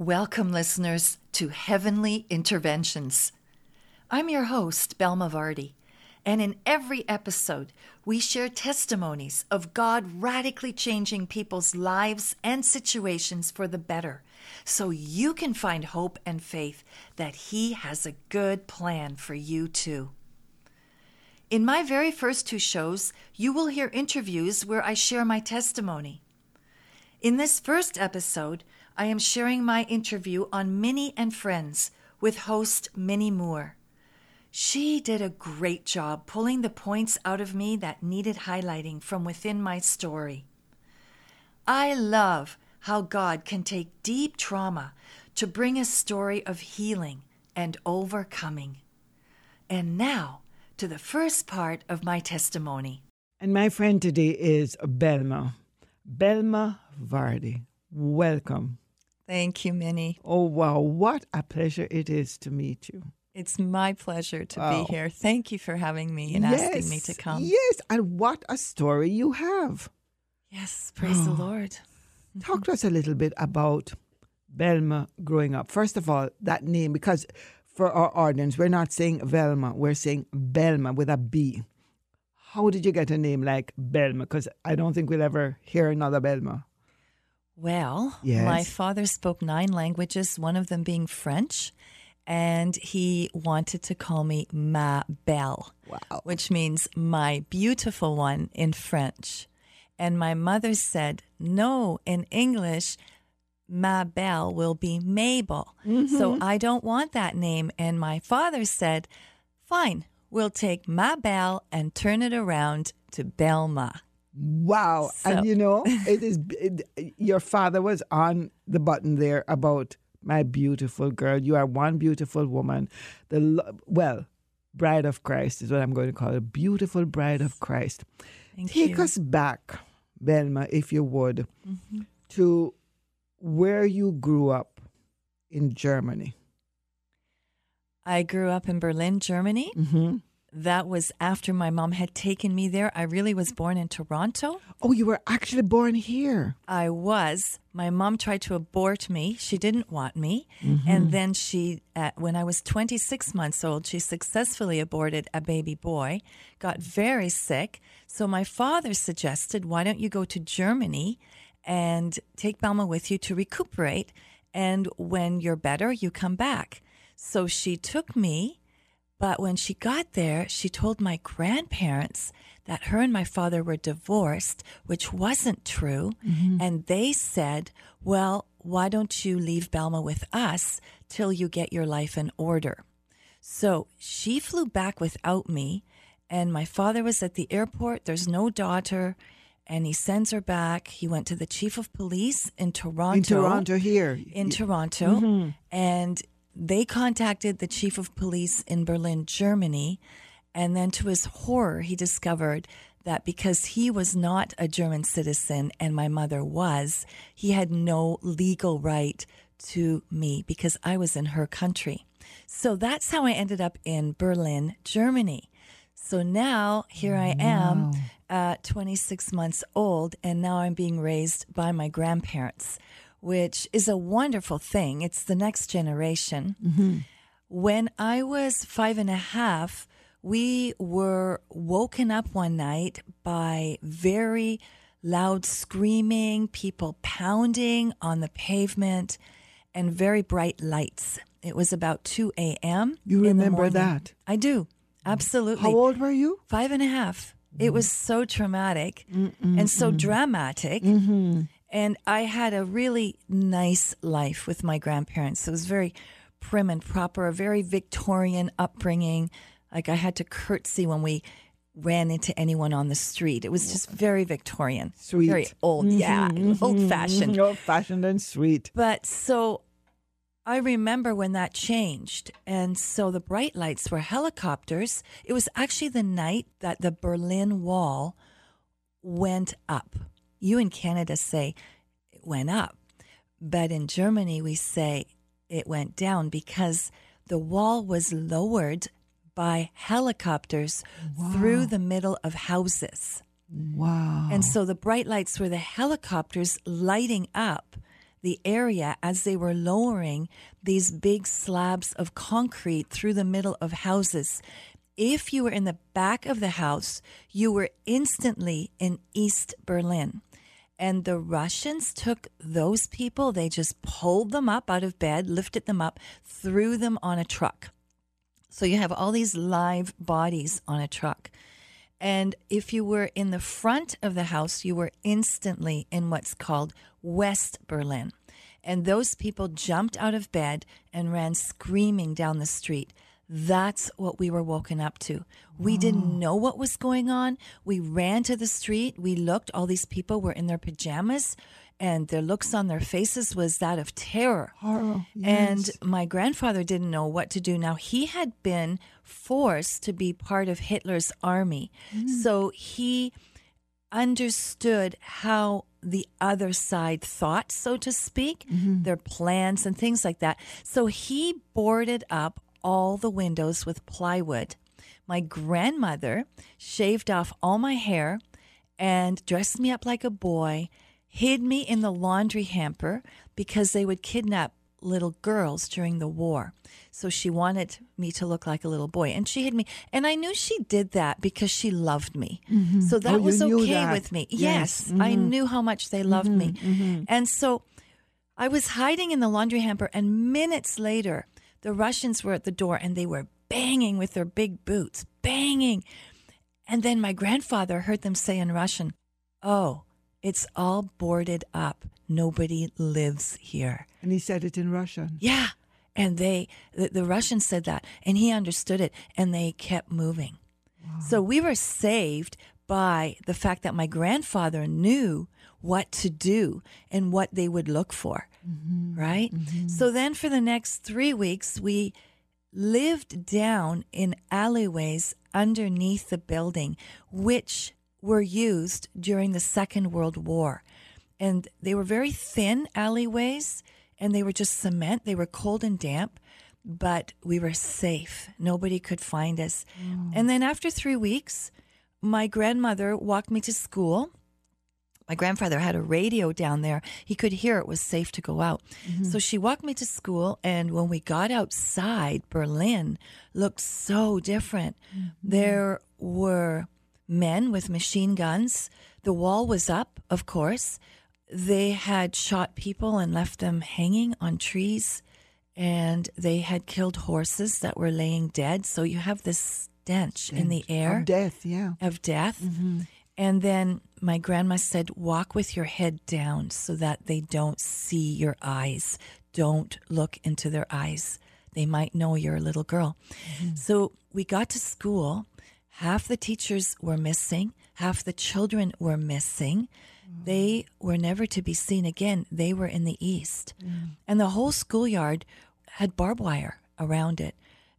Welcome, listeners, to Heavenly Interventions. I'm your host, Belma Vardy, and in every episode, we share testimonies of God radically changing people's lives and situations for the better so you can find hope and faith that He has a good plan for you too. In my very first two shows, you will hear interviews where I share my testimony. In this first episode, I am sharing my interview on Minnie and Friends with host Minnie Moore. She did a great job pulling the points out of me that needed highlighting from within my story. I love how God can take deep trauma to bring a story of healing and overcoming. And now to the first part of my testimony. And my friend today is Belma. Belma Vardy. Welcome. Thank you, Minnie. Oh, wow. What a pleasure it is to meet you. It's my pleasure to Wow. be here. Thank you for having me and asking me to come. Yes, and what a story you have. Yes, praise the oh. Lord. Talk to us a little bit about Belma growing up. First of all, that name, because for our audience, we're not saying Velma, we're saying Belma with a B. How did you get a name like Belma? Because I don't think we'll ever hear another Belma. Well, Yes. my father spoke nine languages, one of them being French, and he wanted to call me Ma Belle, Wow. which means my beautiful one in French. And my mother said, no, in English, Ma Belle will be Mabel. So mm-hmm. I don't want that name. And my father said, fine, we'll take Ma Belle and turn it around to Belma. Wow. So- And you know, it is it, your father was on the button there about my beautiful girl. You are one beautiful woman. The lo- well, bride of Christ is what I'm going to call it. Beautiful bride of Christ. Thank Take you. Mm-hmm. us back, Belma, if you would, to where you grew up in Germany. I grew up in Berlin, Germany. hmm That was after my mom had taken me there. I really was born in Toronto. Oh, you were actually born here. I was. My mom tried to abort me. She didn't want me. And then she, uh, when I was 26 months old, she successfully aborted a baby boy, got very sick. So my father suggested, why don't you go to Germany and take Belma with you to recuperate? And when you're better, you come back. So she took me. But when she got there, she told my grandparents that her and my father were divorced, which wasn't true. Mm-hmm. And they said, Well, why don't you leave Belma with us till you get your life in order? So she flew back without me, and my father was at the airport. There's no daughter. And he sends her back. He went to the chief of police in Toronto In Toronto here. in Toronto, mm-hmm. and they contacted the chief of police in Berlin, Germany. And then, to his horror, he discovered that because he was not a German citizen and my mother was, he had no legal right to me because I was in her country. So that's how I ended up in Berlin, Germany. So now here I oh, am at uh, 26 months old, and now I'm being raised by my grandparents, which is a wonderful thing. It's the next generation. Mm-hmm. When I was five and a half, we were woken up one night by very loud screaming, people pounding on the pavement, and very bright lights. It was about 2 a.m. You remember that? I do. Absolutely. How old were you? Five and a half. It was so traumatic and so dramatic. Mm-hmm. And I had a really nice life with my grandparents. It was very prim and proper, a very Victorian upbringing. Like I had to curtsy when we ran into anyone on the street. It was just very Victorian. Sweet. Very old. Mm-hmm, yeah. Mm-hmm, old fashioned. Mm-hmm. Old fashioned and sweet. But so I remember when that changed. And so the bright lights were helicopters. It was actually the night that the Berlin Wall went up. You in Canada say it went up. But in Germany, we say it went down because the wall was lowered by helicopters through the middle of houses. Wow. And so the bright lights were the helicopters lighting up the area as they were lowering these big slabs of concrete through the middle of houses. If you were in the back of the house, you were instantly in East Berlin. And the Russians took those people, they just pulled them up out of bed, lifted them up, threw them on a truck. So you have all these live bodies on a truck. And if you were in the front of the house, you were instantly in what's called West Berlin. And those people jumped out of bed and ran screaming down the street. That's what we were woken up to. We didn't know what was going on. We ran to the street. We looked. All these people were in their pajamas, and their looks on their faces was that of terror. Horror. And my grandfather didn't know what to do. Now, he had been forced to be part of Hitler's army. Mm. So he understood how the other side thought, so to speak, mm-hmm. their plans and things like that. So he boarded up all the windows with plywood. My grandmother shaved off all my hair and dressed me up like a boy, hid me in the laundry hamper because they would kidnap little girls during the war. So she wanted me to look like a little boy. And she hid me. And I knew she did that because she loved me. Mm-hmm. So that Oh, was okay that. with me. Yes. Mm-hmm. Yes, I mm-hmm. knew how much they loved me. Mm-hmm. And so I was hiding in the laundry hamper, and minutes later, the Russians were at the door and they were banging with their big boots, banging. And then my grandfather heard them say in Russian, Oh, it's all boarded up. Nobody lives here. and he said it in Russian. Yeah. And they, the, the Russians said that, and he understood it, and they kept moving. So we were saved by the fact that my grandfather knew what to do and what they would look for. Mm-hmm. Right? Mm-hmm. So then for the next three weeks, we lived down in alleyways underneath the building, which were used during the Second World War. And they were very thin alleyways and they were just cement. They were cold and damp, but we were safe. Nobody could find us. Mm. And then after three weeks, my grandmother walked me to school. My grandfather had a radio down there. He could hear it was safe to go out. So mm-hmm. she walked me to school. And when we got outside, Berlin looked so different. Mm-hmm. There were men with machine guns. The wall was up, of course. They had shot people and left them hanging on trees. And they had killed horses that were laying dead. So you have this stench in the air Of death, yeah. of death. Mm-hmm. And then my grandma said, Walk with your head down so that they don't see your eyes. Don't look into their eyes. They might know you're a little girl. Mm-hmm. So we got to school. Half the teachers were missing, half the children were missing. Mm. They were never to be seen again. They were in the east. Mm. And the whole schoolyard had barbed wire around it.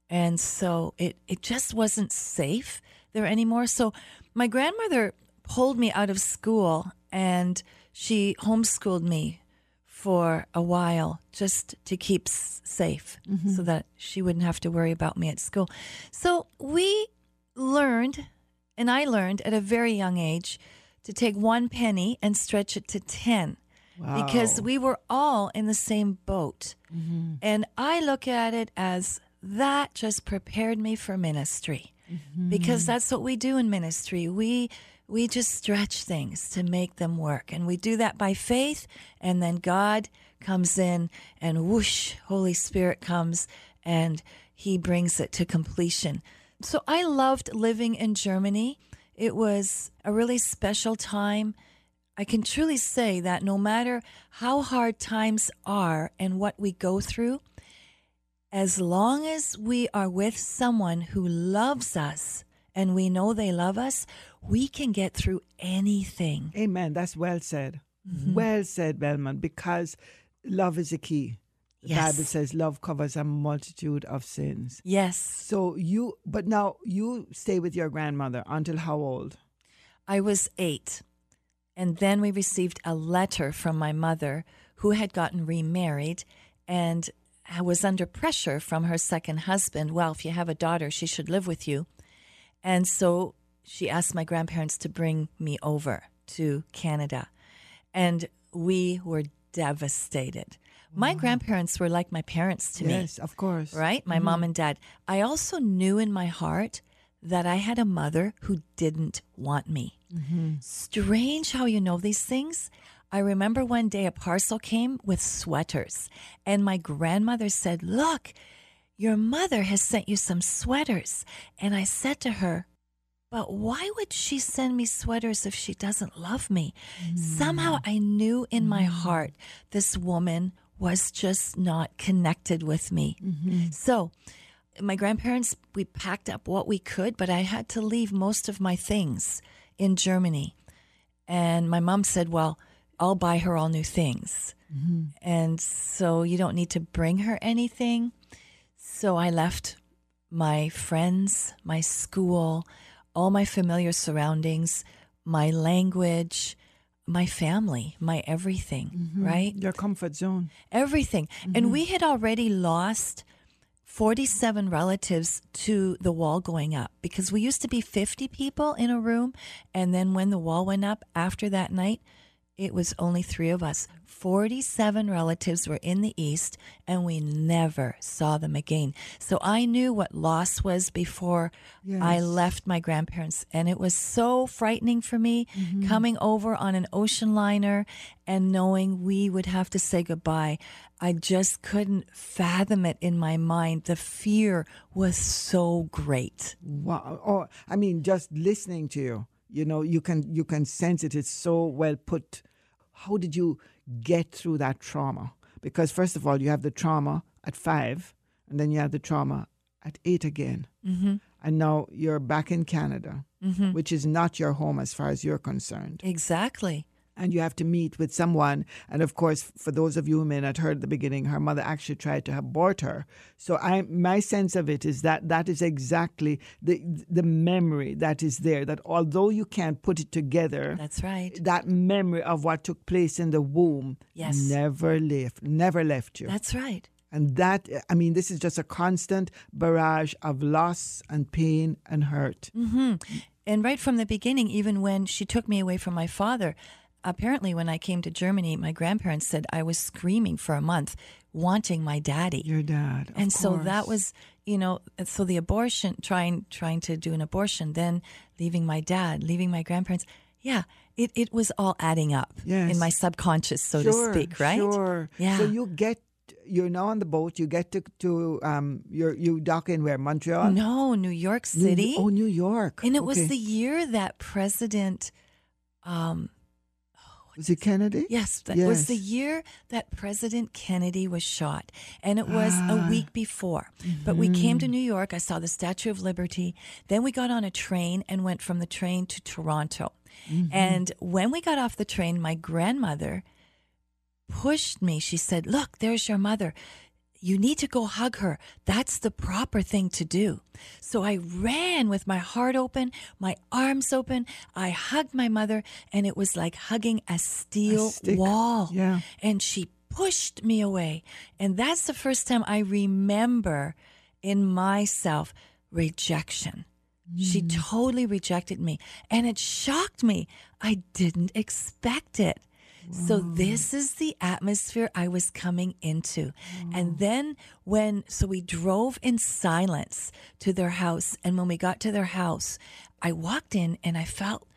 And so it, it just wasn't safe there anymore. So my grandmother pulled me out of school and she homeschooled me for a while just to keep s- safe mm-hmm. so that she wouldn't have to worry about me at school. So we learned, and I learned at a very young age, to take one penny and stretch it to 10 because we were all in the same boat. Mm-hmm. And I look at it as that just prepared me for ministry mm-hmm. because that's what we do in ministry. We we just stretch things to make them work and we do that by faith and then God comes in and whoosh Holy Spirit comes and he brings it to completion. So I loved living in Germany. It was a really special time. I can truly say that no matter how hard times are and what we go through, as long as we are with someone who loves us and we know they love us, we can get through anything. Amen. That's well said. Mm-hmm. Well said, Belma, because love is the key. The Yes. Bible says love covers a multitude of sins. Yes, So you, but now you stay with your grandmother until how old? I was eight. And then we received a letter from my mother who had gotten remarried and was under pressure from her second husband. Well, if you have a daughter, she should live with you. And so she asked my grandparents to bring me over to Canada. And we were devastated. My grandparents were like my parents to me yes, of course. right? My mom mm-hmm. and dad. I also knew in my heart that I had a mother who didn't want me. Mm-hmm. Strange how you know these things. I remember one day a parcel came with sweaters, and my grandmother said, Look, your mother has sent you some sweaters. And I said to her, but why would she send me sweaters if she doesn't love me? Somehow mm. I knew in my mm. heart this woman was just not connected with me. Mm-hmm. So, my grandparents, we packed up what we could, but I had to leave most of my things in Germany. And my mom said, Well, I'll buy her all new things. Mm-hmm. And so you don't need to bring her anything. So I left my friends, my school, all my familiar surroundings, my language, my family, my everything, mm-hmm. right? Your comfort zone. Everything. And mm-hmm. we had already lost 47 relatives to the wall going up because we used to be 50 people in a room. And then when the wall went up after that night, it was only three of us. 47 relatives were in the East, and we never saw them again. So I knew what loss was before I left my grandparents. And it was so frightening for me mm-hmm. coming over on an ocean liner and knowing we would have to say goodbye. I just couldn't fathom it in my mind. The fear was so great. Wow. Oh, I mean, just listening to you, you know, you can you can sense it. It's so well put. How did you get through that trauma? Because first of all, you have the trauma at five, and then you have the trauma at eight again, mm-hmm. and now you're back in Canada, which is not your home as far as you're concerned. Exactly. And you have to meet with someone. And of course, for those of you who may not heard at the beginning, her mother actually tried to abort her. So I, my sense of it is that that is exactly the the memory that is there. That although you can't put it together, That's right. that memory of what took place in the womb Yes. never left, never left you. That's right. and that, I mean, this is just a constant barrage of loss and pain and hurt. Mm-hmm. And right from the beginning, even when she took me away from my father, apparently when I came to Germany, my grandparents said I was screaming for a month, wanting my daddy. Your dad, and so that was, you know, so the abortion, trying trying to do an abortion, then leaving my dad, leaving my grandparents. Yeah, it, it was all adding up Yes. in my subconscious, so sure, to speak, right? Sure. Yeah. So you get you're now on the boat. You get to to um you you dock in where Montreal. No, New York New- City. oh, New York. and it was the year that President um, was it Kennedy? Yes, that was the year that President Kennedy was shot. And it was a Ah. week before. But we came to Mm-hmm. New York. I saw the Statue of Liberty. Then we got on a train and went from the train to Toronto. Mm-hmm. And when we got off the train, my grandmother pushed me. She said, Look, there's your mother. You need to go hug her. That's the proper thing to do. So I ran with my heart open, my arms open. I hugged my mother, and it was like hugging a steel stick. wall. Yeah. And she pushed me away. And that's the first time I remember in myself rejection. She mm. totally rejected me. And it shocked me. I didn't expect it. So mm. this is the atmosphere I was coming into. And mm. then when so we drove in silence to their house and when we got to their house, I walked in and I felt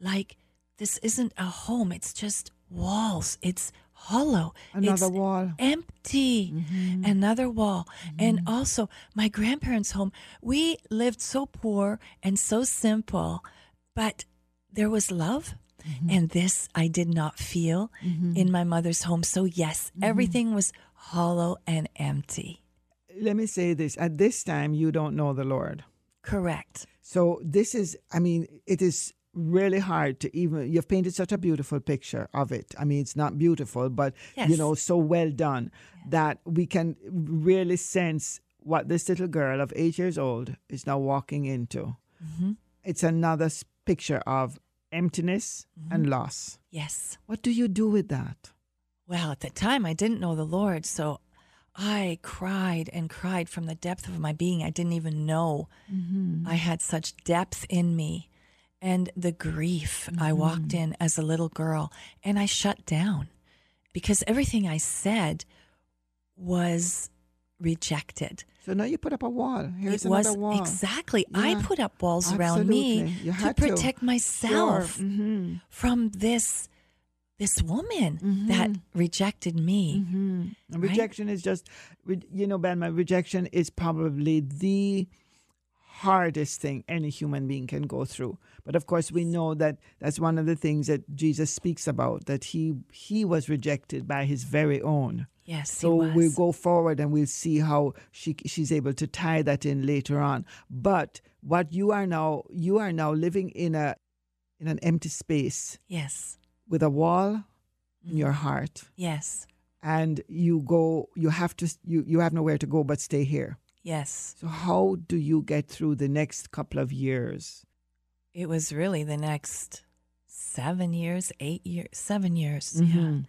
like this isn't a home, it's just walls. It's hollow. Another it's wall. empty. Mm-hmm. Another wall. And mm-hmm. also my grandparents' home, we lived so poor and so simple, but there was love. Mm-hmm. And this I did not feel mm-hmm. in my mother's home. So, yes, mm-hmm. everything was hollow and empty. Let me say this: at this time, you don't know the Lord. Correct. So this is, I mean, it is really hard to even. You've painted such a beautiful picture of it. I mean, it's not beautiful, but you know, so well done that we can really sense what this little girl of eight years old is now walking into. Mm-hmm. It's another picture of emptiness Mm-hmm. and loss. Yes. What do you do with that? Well, at the time, I didn't know the Lord. So I cried and cried from the depth of my being. I didn't even know I had such depth in me. And the grief I walked in as a little girl and I shut down. because everything I said was rejected. So now you put up a wall. Here's it was another wall. exactly. I put up walls around me Absolutely. To had to. protect myself hmm from this this woman that rejected me. hmm And Right? rejection is just, you know, Ben, my rejection is probably the hardest thing any human being can go through. But of course, we know that that's one of the things that Jesus speaks about, that he he was rejected by his very own. Yes, So we'll go forward and we'll see how she she's able to tie that in later on. But what you are now, you are now living in a in an empty space yes, with a wall Mm-hmm. in your heart, yes, and you go. You have to. You you have nowhere to go but stay here. yes. So how do you get through the next couple of years? It was really the next seven years, eight years, seven years. Yeah.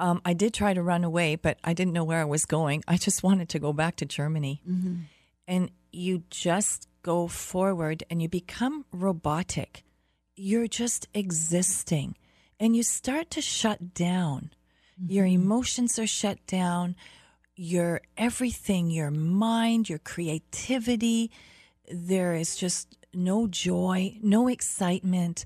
Um, I did try to run away, but I didn't know where I was going. I just wanted to go back to Germany. Mhm. And you just go forward and you become robotic. You're just existing and you start to shut down. Your emotions are shut down. Your everything, your mind, your creativity, there is just no joy, no excitement.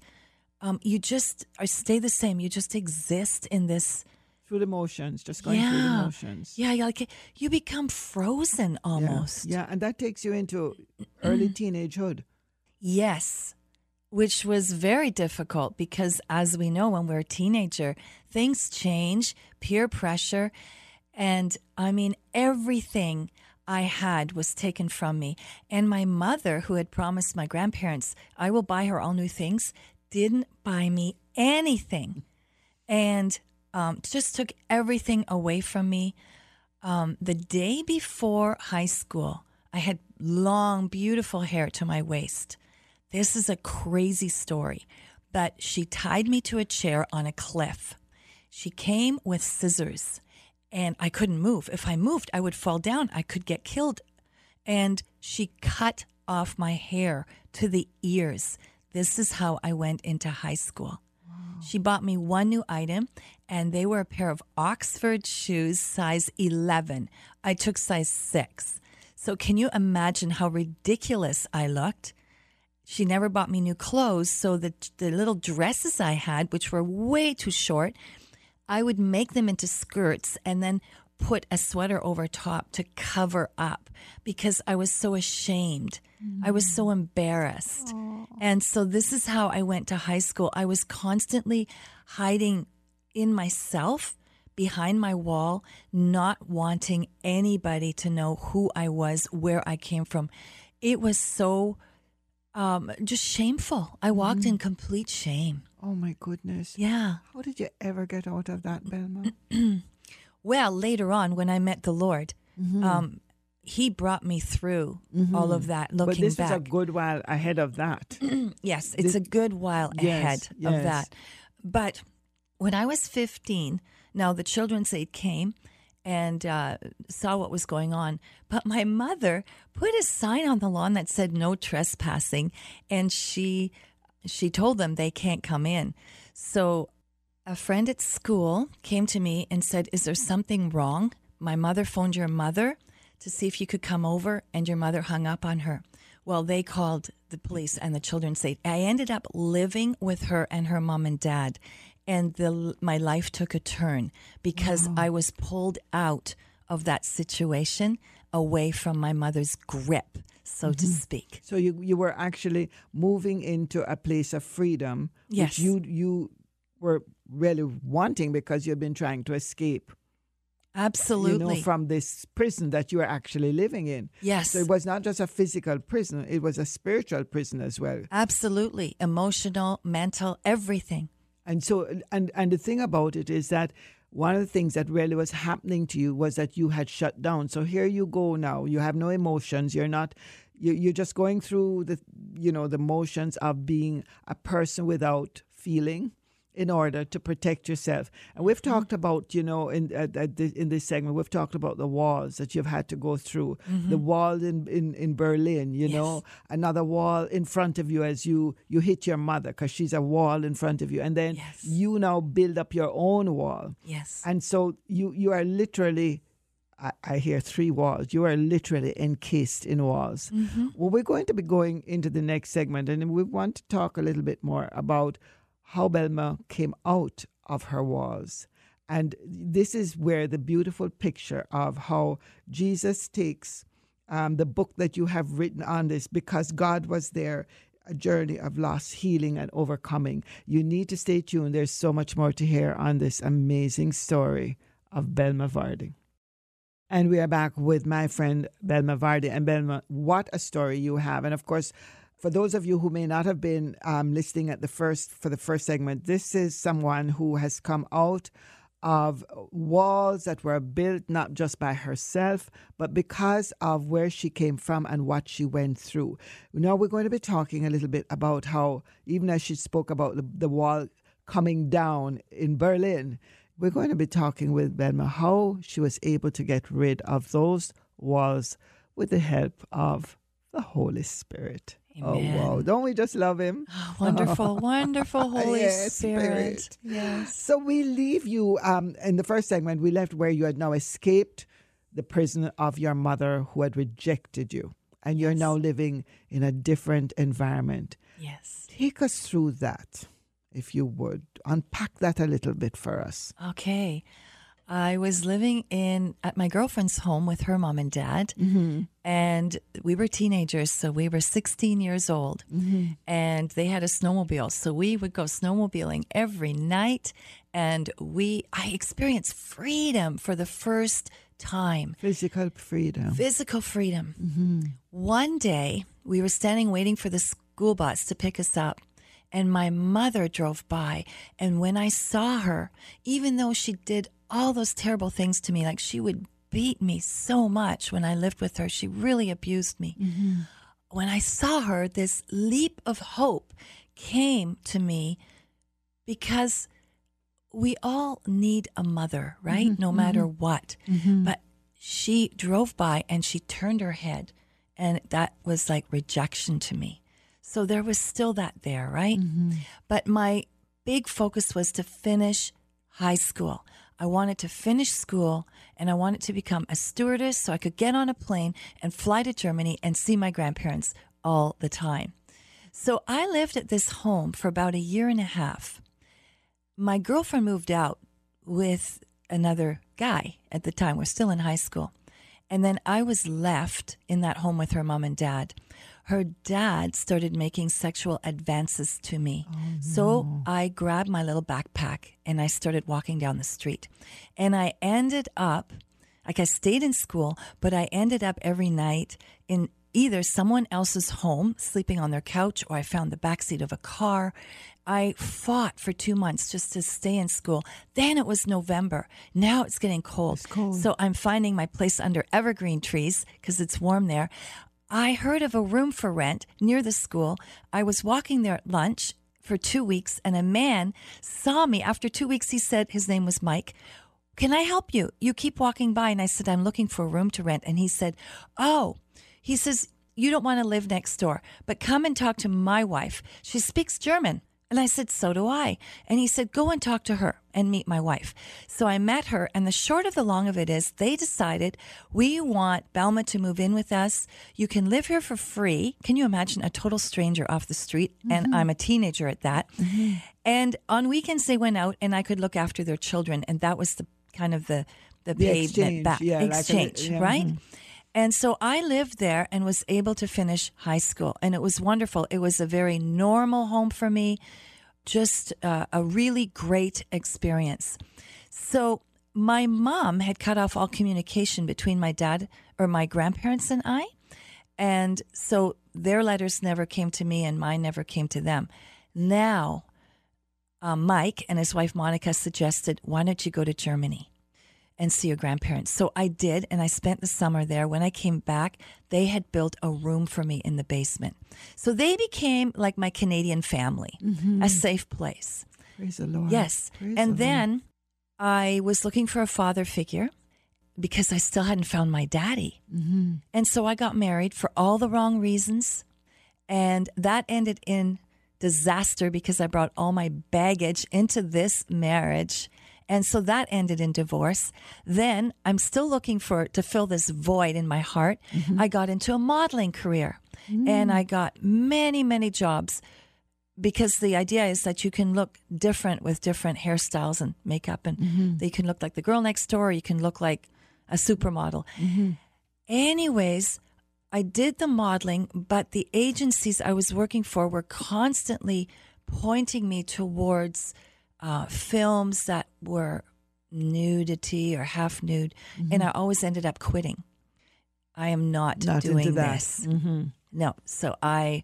Um, you just stay the same. You just exist in this Through the motions, just going through the yeah, motions. yeah. Like you become frozen Yeah. almost. Yeah, and that takes you into early teenagehood. Yes, which was very difficult because, as we know, when we're a teenager, things change, peer pressure. And I mean, everything I had was taken from me. And my mother, who had promised my grandparents, I will buy her all new things, didn't buy me anything. And um, just took everything away from me. Um, the day before high school, I had long, beautiful hair to my waist. This is a crazy story, but she tied me to a chair on a cliff. She came with scissors, and I couldn't move. If I moved, I would fall down. I could get killed. And she cut off my hair to the ears. This is how I went into high school. She bought me one new item, and they were a pair of Oxford shoes, size 11. I took size 6. So, can you imagine how ridiculous I looked? She never bought me new clothes, so the, the little dresses I had, which were way too short, I would make them into skirts and then put a sweater over top to cover up because I was so ashamed. I was so embarrassed. And so this is how I went to high school. I was constantly hiding in myself behind my wall, not wanting anybody to know who I was, where I came from. It was so um, just shameful. I walked in complete shame. Oh my goodness. Yeah. How did you ever get out of that, Belma? Well, later on, when I met the Lord, Mm-hmm. um, He brought me through all of that. Looking back, but this back, was a good while ahead of that. yes, it's a good while Yes, ahead yes. of that. But when I was fifteen, now the children's aid came and uh, saw what was going on. But my mother put a sign on the lawn that said "No trespassing," and she she told them they can't come in. So a friend at school came to me and said, Is there something wrong? My mother phoned your mother to see if you could come over, and your mother hung up on her. Well, they called the police and the children's aid. I ended up living with her and her mom and dad, and the, my life took a turn because I was pulled out of that situation away from my mother's grip, so to mm-hmm. speak. So you you were actually moving into a place of freedom, Yes. which you you were really wanting because you've been trying to escape, Absolutely. you know, from this prison that you are actually living in. yes. So it was not just a physical prison; it was a spiritual prison as well. Absolutely. Emotional, mental, everything. And so, and and the thing about it is that one of the things that really was happening to you was that you had shut down. So here you go now. You have no emotions. You're not. You, you're just going through the, you know, the motions of being a person without feeling, in order to protect yourself. And we've mm-hmm. talked about, you know, in at, at the, in this segment, we've talked about the walls that you've had to go through. Mm-hmm. The wall in, in, in Berlin, you know, another wall in front of you as you you hit your mother because she's a wall in front of you, and then Yes. you now build up your own wall. Yes. And so you you are literally, I, I hear three walls. You are literally encased in walls. Mm-hmm. Well, we're going to be going into the next segment, and we want to talk a little bit more about how Belma came out of her walls. And this is where the beautiful picture of how Jesus takes um, the book that you have written on this because God was there, a journey of loss, healing, and overcoming. You need to stay tuned. There's so much more to hear on this amazing story of Belma Vardy. And we are back with my friend Belma Vardy. And Belma, what a story you have. And of course, for those of you who may not have been um, listening at the first for the first segment, this is someone who has come out of walls that were built not just by herself, but because of where she came from and what she went through. Now we're going to be talking a little bit about how, even as she spoke about the, the wall coming down in Berlin, we're going to be talking with Belma how she was able to get rid of those walls with the help of the Holy Spirit. Oh wow! Don't we just love him? Oh, wonderful, wonderful Holy Yes, Spirit. Spirit. Yes. So we leave you um, in the first segment. We left where you had now escaped the prison of your mother who had rejected you, and you're Yes. now living in a different environment. Yes. Take us through that, if you would. Unpack that a little bit for us. Okay. I was living in at my girlfriend's home with her mom and dad, mm-hmm. and we were teenagers, so we were 16 years old, mm-hmm. and they had a snowmobile, so we would go snowmobiling every night, and we I experienced freedom for the first time. Physical freedom. Physical freedom. Mm-hmm. One day, we were standing waiting for the school bus to pick us up, and my mother drove by. And when I saw her, even though she did all those terrible things to me, like she would beat me so much when I lived with her, she really abused me. Mm-hmm. When I saw her, this leap of hope came to me because we all need a mother, right? Mm-hmm. no matter mm-hmm. what. But she drove by and she turned her head, and that was like rejection to me. So there was still that there, right? Mm-hmm. But my big focus was to finish high school. I wanted to finish school and I wanted to become a stewardess so I could get on a plane and fly to Germany and see my grandparents all the time. So I lived at this home for about a year and a half my girlfriend moved out with another guy at the time. We're still in high school. And then I was left in that home with her mom and dad. Her dad started making sexual advances to me. Oh, so I grabbed my little backpack and I started walking down the street. And I ended up, like I stayed in school, but I ended up every night in either someone else's home, sleeping on their couch, or I found the backseat of a car. I fought for two months just to stay in school. Then it was November. Now it's getting cold. cold. So I'm finding my place under evergreen trees because it's warm there. I heard of a room for rent near the school. I was walking there at lunch for two weeks, and a man saw me. After two weeks, he said his name was Mike. Can I help you? You keep walking by. And I said, I'm looking for a room to rent. And he said, Oh, he says, You don't want to live next door, but come and talk to my wife. She speaks German. And I said, So do I. And he said, Go and talk to her and meet my wife. So I met her. And the short of the long of it is, they decided we want Belma to move in with us. You can live here for free. Can you imagine a total stranger off the street? And I'm a teenager at that. And on weekends, they went out and I could look after their children. And that was the kind of the, the, The pavement exchange, back yeah, like a- exchange, yeah, right? mhm. And so I lived there and was able to finish high school. And it was wonderful. It was a very normal home for me, just uh, a really great experience. So my mom had cut off all communication between my dad or my grandparents and I. And so their letters never came to me and mine never came to them. Now, uh, Mike and his wife Monica suggested, why don't you go to Germany? And see your grandparents. So I did, and I spent the summer there. When I came back, they had built a room for me in the basement. So they became like my Canadian family, a safe place. Praise the Lord. Yes. Praise and the Lord. then I was looking for a father figure because I still hadn't found my daddy. Mm-hmm. And so I got married for all the wrong reasons. And that ended in disaster because I brought all my baggage into this marriage. And so that ended in divorce. Then I'm still looking for to fill this void in my heart. Mm-hmm. I got into a modeling career and I mm. got many, many jobs because the idea is that you can look different with different hairstyles and makeup and mm-hmm. that you can look like the girl next door or you can look like a supermodel. Mm-hmm. Anyways, I did the modeling, but the agencies I was working for were constantly pointing me towards uh, films that were nudity or half nude, and I always ended up quitting. I am not, Not doing this. Mm-hmm. No. So I,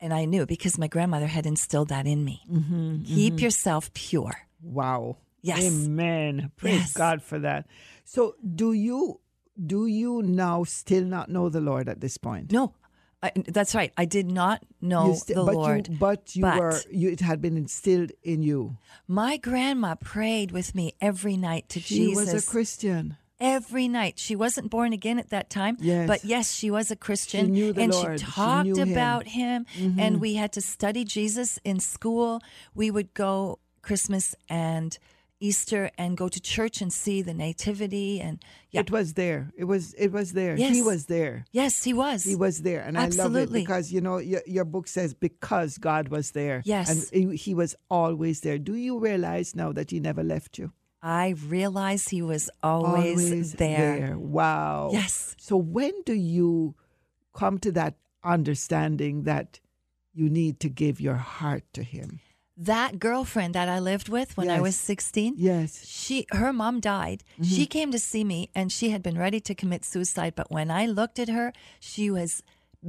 and I knew because my grandmother had instilled that in me. Mm-hmm. Keep yourself pure. Wow. Yes. Amen. Praise Yes. God for that. So, do you do you now still not know the Lord at this point? No, I, that's right. I did not know sti- the but Lord. You, but you but- were you. It had been instilled in you. My grandma prayed with me every night to She Jesus. She was a Christian. every night. She wasn't born again at that time, Yes. but yes, she was a Christian. She knew the and Lord. she She talked knew him. Mm-hmm. about him, and we had to study Jesus in school. We would go Christmas and Easter and go to church and see the nativity and yeah. It was there. It was. It was there. He was there. yes, he was. He was there, and I love it because you know your, your book says because God was there. Yes. and he, was always there. Do you realize now that He never left you? I realized he was always, there. Wow. Yes. So when do you come to that understanding that you need to give your heart to Him? That girlfriend that I lived with when I was 16, Yes. she her mom died. Mm-hmm. She came to see me and she had been ready to commit suicide, but when I looked at her, she was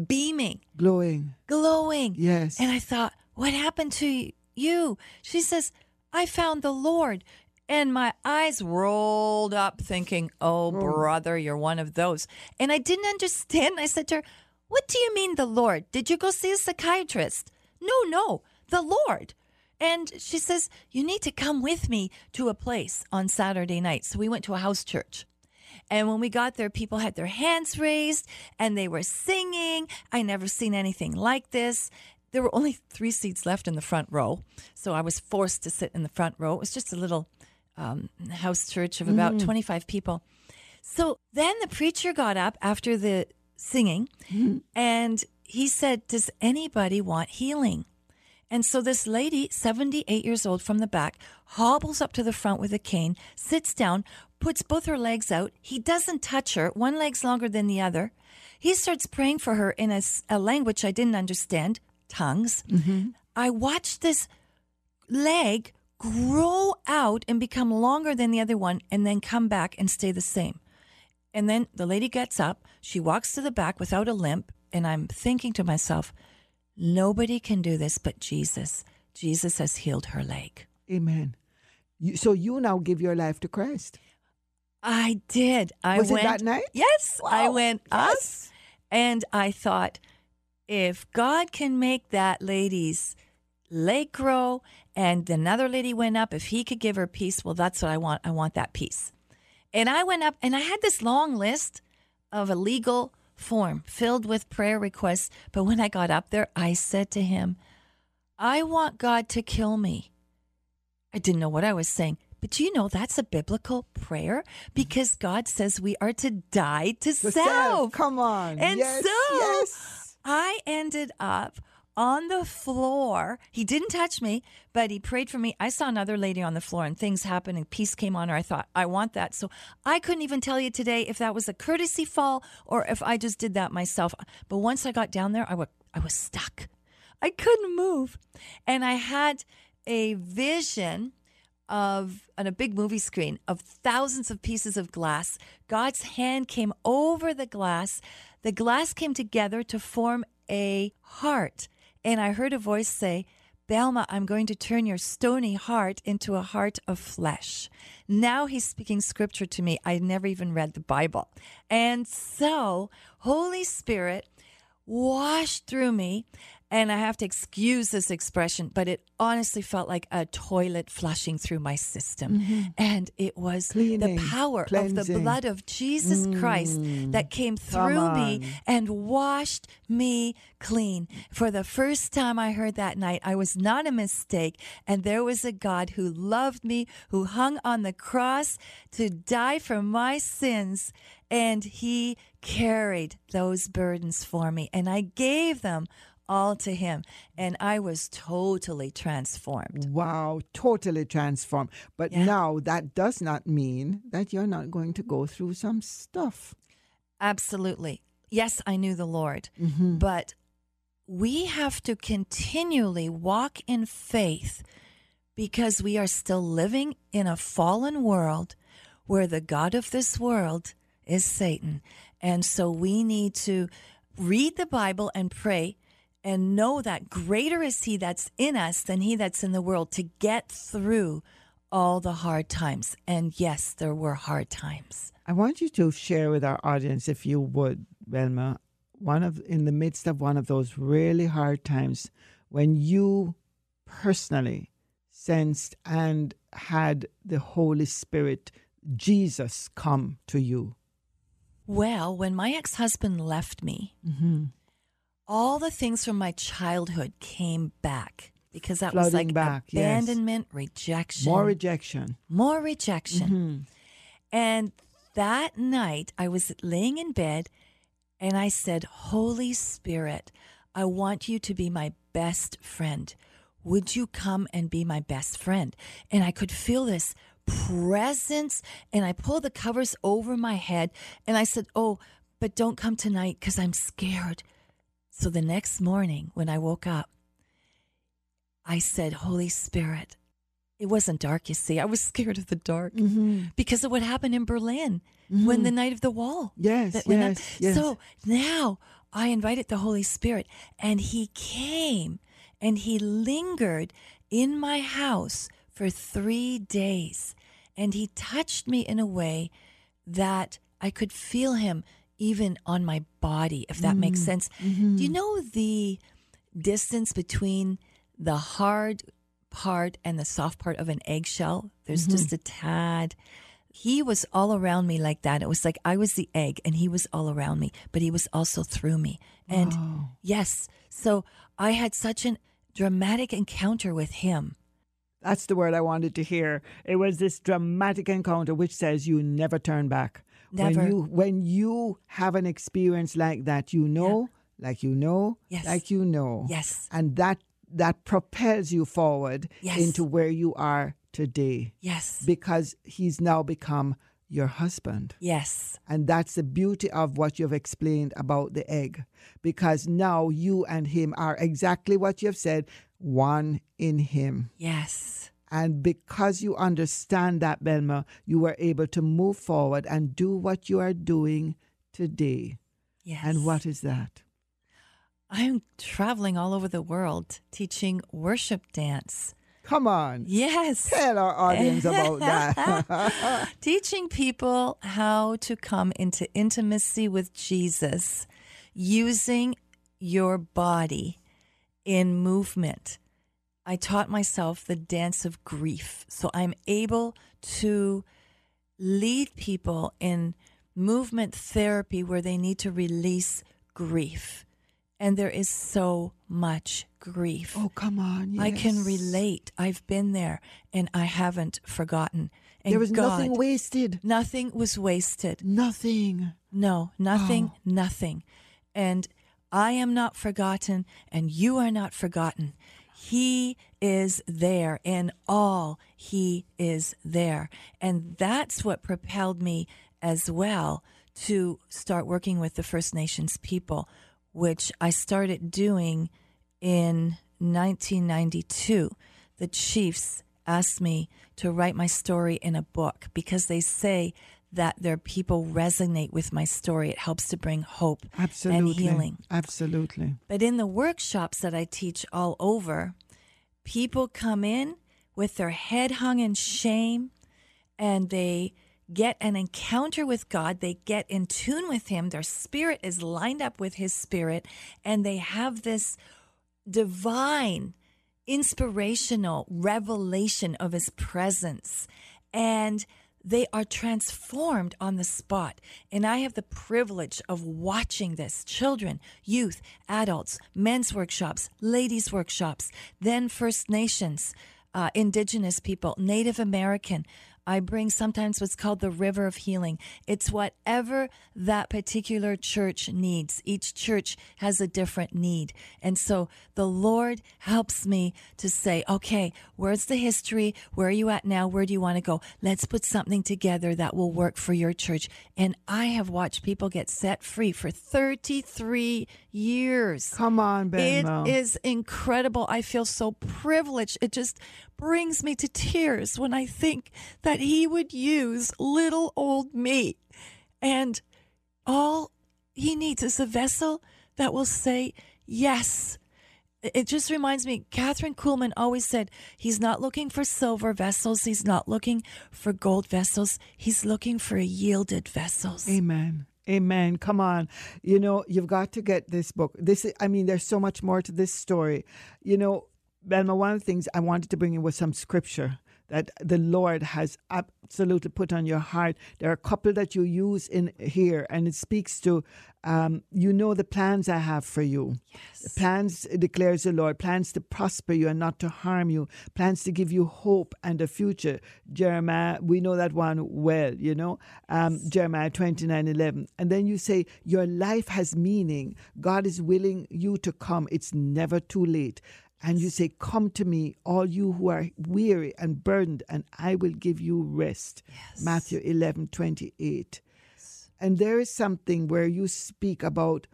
beaming, Glowing. glowing. Yes. And I thought, "What happened to you?" She says, "I found the Lord." And my eyes rolled up thinking, "Oh, oh. brother, you're one of those." And I didn't understand. I said to her, "What do you mean the Lord? Did you go see a psychiatrist?" "No, no, the Lord." And she says, You need to come with me to a place on Saturday night. So we went to a house church. And when we got there, people had their hands raised and they were singing. I never seen anything like this. There were only three seats left in the front row. So I was forced to sit in the front row. It was just a little um, house church of about 25 people. So then the preacher got up after the singing and he said, Does anybody want healing? And so this lady, 78 years old from the back, hobbles up to the front with a cane, sits down, puts both her legs out. He doesn't touch her. One leg's longer than the other. He starts praying for her in a language I didn't understand, tongues. Mm-hmm. I watched this leg grow out and become longer than the other one and then come back and stay the same. And then the lady gets up, she walks to the back without a limp, and I'm thinking to myself, nobody can do this but Jesus. Jesus has healed her leg. Amen. You, so you now give your life to Christ. I did. I Was it went that night? Yes, I Wow. went up and I thought if God can make that lady's leg grow and another lady went up, if he could give her peace, well that's what I want. I want that peace. And I went up and I had this long list of a legal form filled with prayer requests. But when I got up there, I said to him, I want God to kill me. I didn't know what I was saying. But do you know that's a biblical prayer? Because God says we are to die to The self. Come on. And yes, so yes. I ended up on the floor. He didn't touch me, but he prayed for me. I saw another lady on the floor and things happened and peace came on her. I thought, I want that. So I couldn't even tell you today if that was a courtesy fall or if I just did that myself. But once I got down there, I wa- I was stuck. I couldn't move. And I had a vision of on a big movie screen of thousands of pieces of glass. God's hand came over the glass. The glass came together to form a heart. And I heard a voice say, Belma, I'm going to turn your stony heart into a heart of flesh. Now he's speaking scripture to me. I never even read the Bible. And so, Holy Spirit washed through me. And I have to excuse this expression, but it honestly felt like a toilet flushing through my system. And it was Cleaning, the power of the blood of Jesus Christ that came through me and washed me clean. For the first time I heard that night, I was not a mistake. And there was a God who loved me, who hung on the cross to die for my sins. And he carried those burdens for me. And I gave them all to him. And I was totally transformed. Wow, totally transformed. But Yeah. now that does not mean that you're not going to go through some stuff. Absolutely. Yes, I knew the Lord, mm-hmm. but we have to continually walk in faith because we are still living in a fallen world where the God of this world is Satan. And so we need to read the Bible and pray and know that greater is He that's in us than He that's in the world to get through all the hard times. And yes, there were hard times. I want you to share with our audience, if you would, Belma, one of in the midst of one of those really hard times when you personally sensed and had the Holy Spirit, Jesus, come to you. Well, when my ex husband left me, mm-hmm. All the things from my childhood came back because that was like back, yes. abandonment, rejection, More rejection. more rejection. Mm-hmm. And that night, I was laying in bed and I said, Holy Spirit, I want you to be my best friend. Would you come and be my best friend? And I could feel this presence. And I pulled the covers over my head and I said, Oh, but don't come tonight because I'm scared. So the next morning, when I woke up, I said, Holy Spirit, it wasn't dark, you see. I was scared of the dark mm-hmm. because of what happened in Berlin when mm-hmm. the night of the wall. Yes, that went up. yes, yes. So now I invited the Holy Spirit, and He came and He lingered in my house for three days. And He touched me in a way that I could feel Him even on my body, if that Mm. makes sense. Mm-hmm. Do you know the distance between the hard part and the soft part of an eggshell? There's Mm-hmm. just a tad. He was all around me like that. It was like I was the egg and he was all around me, but he was also through me. And yes, so I had such a dramatic encounter with him. That's the word I wanted to hear. It was this dramatic encounter which says you never turn back. Never. When you when you have an experience like that, you know, like you know, Yes. like you know. Yes. And that that propels you forward Yes. into where you are today. Yes. Because he's now become your husband. Yes. And that's the beauty of what you've explained about the egg. Because now you and him are exactly what you've said, one in him. Yes. And because you understand that, Belma, you were able to move forward and do what you are doing today. Yes. And what is that? I'm traveling all over the world teaching worship dance. Come on. Yes. Tell our audience about that. teaching people how to come into intimacy with Jesus using your body in movement. I taught myself the dance of grief. So I'm able to lead people in movement therapy where they need to release grief. And there is so much grief. oh, come on. I can relate. I've been there and I haven't forgotten. And There was God, nothing wasted. nothing was wasted. Nothing. No, nothing, oh. nothing. And I am not forgotten and you are not forgotten. He is there in all. He is there. And that's what propelled me as well to start working with the First Nations people, which I started doing in 1992. The chiefs asked me to write my story in a book because they say that their people resonate with my story. It helps to bring hope Absolutely. and healing. Absolutely. But in the workshops that I teach all over, people come in with their head hung in shame and they get an encounter with God. They get in tune with Him. Their spirit is lined up with His spirit, and they have this divine, inspirational revelation of His presence. And they are transformed on the spot. And I have the privilege of watching this children, youth, adults, men's workshops, ladies' workshops, then First Nations, uh, Indigenous people, Native American, I bring sometimes what's called the river of healing. It's whatever that particular church needs. Each church has a different need. And so the Lord helps me to say, okay, where's the history? Where are you at now? Where do you want to go? Let's put something together that will work for your church. And I have watched people get set free for 33 years. Come on, Belma. It is incredible. I feel so privileged. It just brings me to tears when I think that he would use little old me. And all he needs is a vessel that will say yes. It just reminds me, Kathryn Kuhlman always said, he's not looking for silver vessels. He's not looking for gold vessels. He's looking for yielded vessels. Amen. Amen. Come on. You know, you've got to get this book. This I mean, there's so much more to this story. You know, Belma, one of the things I wanted to bring in was some scripture that the Lord has absolutely put on your heart. There are a couple that you use in here, and it speaks to, um, you know, the plans I have for you. Yes. Plans, declares the Lord, plans to prosper you and not to harm you, plans to give you hope and a future. Jeremiah, we know that one well, you know, um, yes. Jeremiah 29 11. And then you say, Your life has meaning. God is willing you to come. It's never too late. And you say, Come to me, all you who are weary and burdened, and I will give you rest. Yes. Matthew 11 28. Yes. And there is something where you speak about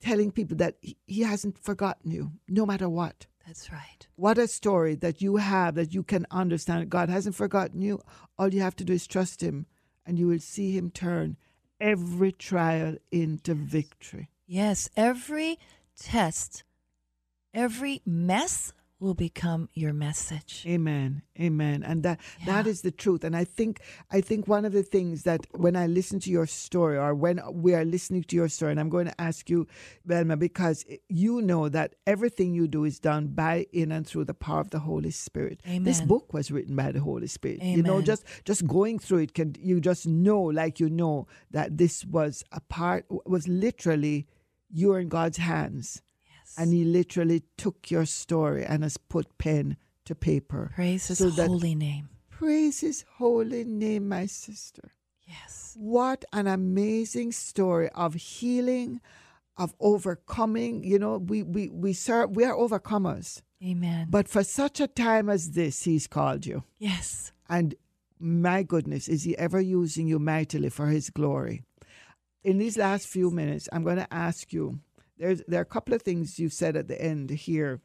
telling people that he hasn't forgotten you, no matter what. That's right. What a story that you have that you can understand. God hasn't forgotten you. All you have to do is trust Him, and you will see Him turn every trial into victory. Yes, every test Every mess will become your message. Amen. Amen. And that yeah. that is the truth. And I think I think one of the things that when I listen to your story or when we are listening to your story, and I'm going to ask you, Belma, because you know that everything you do is done by in and through the power of the Holy Spirit. Amen. This book was written by the Holy Spirit. Amen. You know, just just going through it can you just know, like you know, that this was a part was literally you're in God's hands and he literally took your story and has put pen to paper. Praise his so holy name. Praise his holy name, my sister. Yes. What an amazing story of healing, of overcoming. You know, we we we serve we are overcomers. Amen. But for such a time as this, he's called you. Yes. And my goodness, is he ever using you mightily for his glory? In these last few minutes, I'm going to ask you there's there are a couple of things you said at the end here.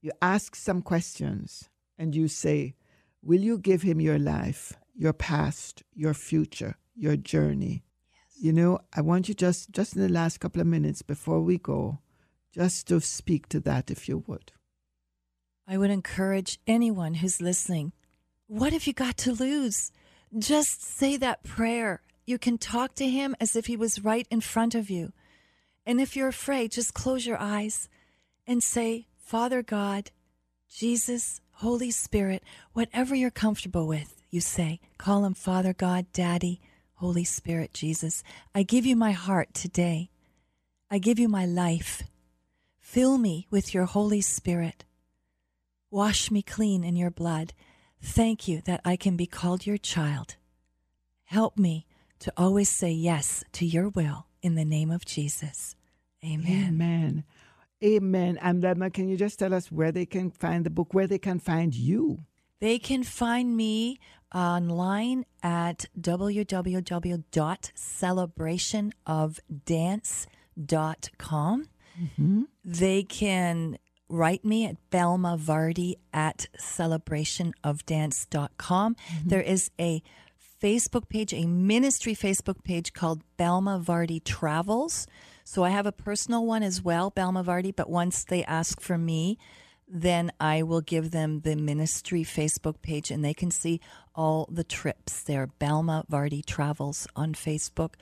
You ask some questions and you say, Will you give him your life, your past, your future, your journey? Yes. You know, I want you just just in the last couple of minutes before we go, just to speak to that if you would. I would encourage anyone who's listening. What have you got to lose? Just say that prayer. You can talk to him as if he was right in front of you. And if you're afraid, just close your eyes and say, Father God, Jesus, Holy Spirit, whatever you're comfortable with, you say, call him Father God, Daddy, Holy Spirit, Jesus. I give you my heart today. I give you my life. Fill me with your Holy Spirit. Wash me clean in your blood. Thank you that I can be called your child. Help me to always say yes to your will in the name of Jesus. Amen. Amen. Amen. And Belma, can you just tell us where they can find the book, where they can find you? They can find me online at www.celebrationofdance.com. Mm-hmm. They can write me at Belma Vardy at celebrationofdance.com. Mm-hmm. There is a Facebook page, a ministry Facebook page called Belma Vardy Travels. So I have a personal one as well, Belma Vardy, but once they ask for me, then I will give them the ministry Facebook page and they can see all the trips. They're Belma Vardy Travels on Facebook.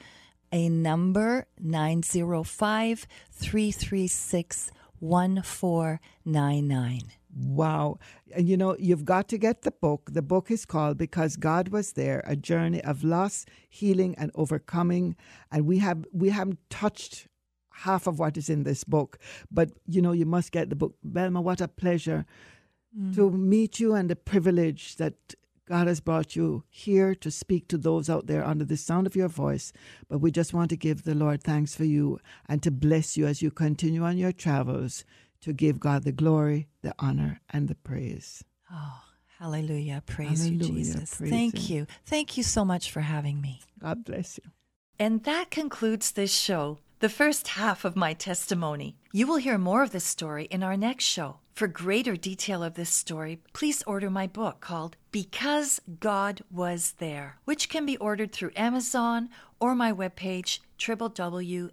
A number 905 336 1499. Wow. And you know, you've got to get the book. The book is called Because God Was There, a journey of loss, healing and overcoming. And we have we haven't touched half of what is in this book. But you know, you must get the book. Belma, what a pleasure mm. to meet you and the privilege that God has brought you here to speak to those out there under the sound of your voice. But we just want to give the Lord thanks for you and to bless you as you continue on your travels to give God the glory, the honor, and the praise. Oh, hallelujah. Praise hallelujah. you, Jesus. Praise Thank him. you. Thank you so much for having me. God bless you. And that concludes this show, the first half of my testimony. You will hear more of this story in our next show. For greater detail of this story, please order my book called Because God Was There, which can be ordered through Amazon or my webpage,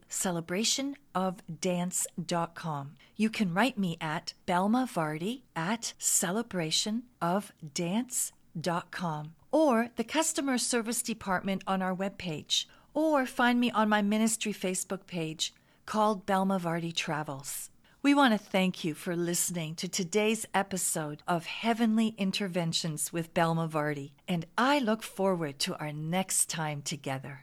celebrationofdance.com. You can write me at Belma Vardy at celebrationofdance.com or the customer service department on our webpage, or find me on my ministry Facebook page called Belma Vardy Travels. We want to thank you for listening to today's episode of Heavenly Interventions with Belma Vardy, and I look forward to our next time together.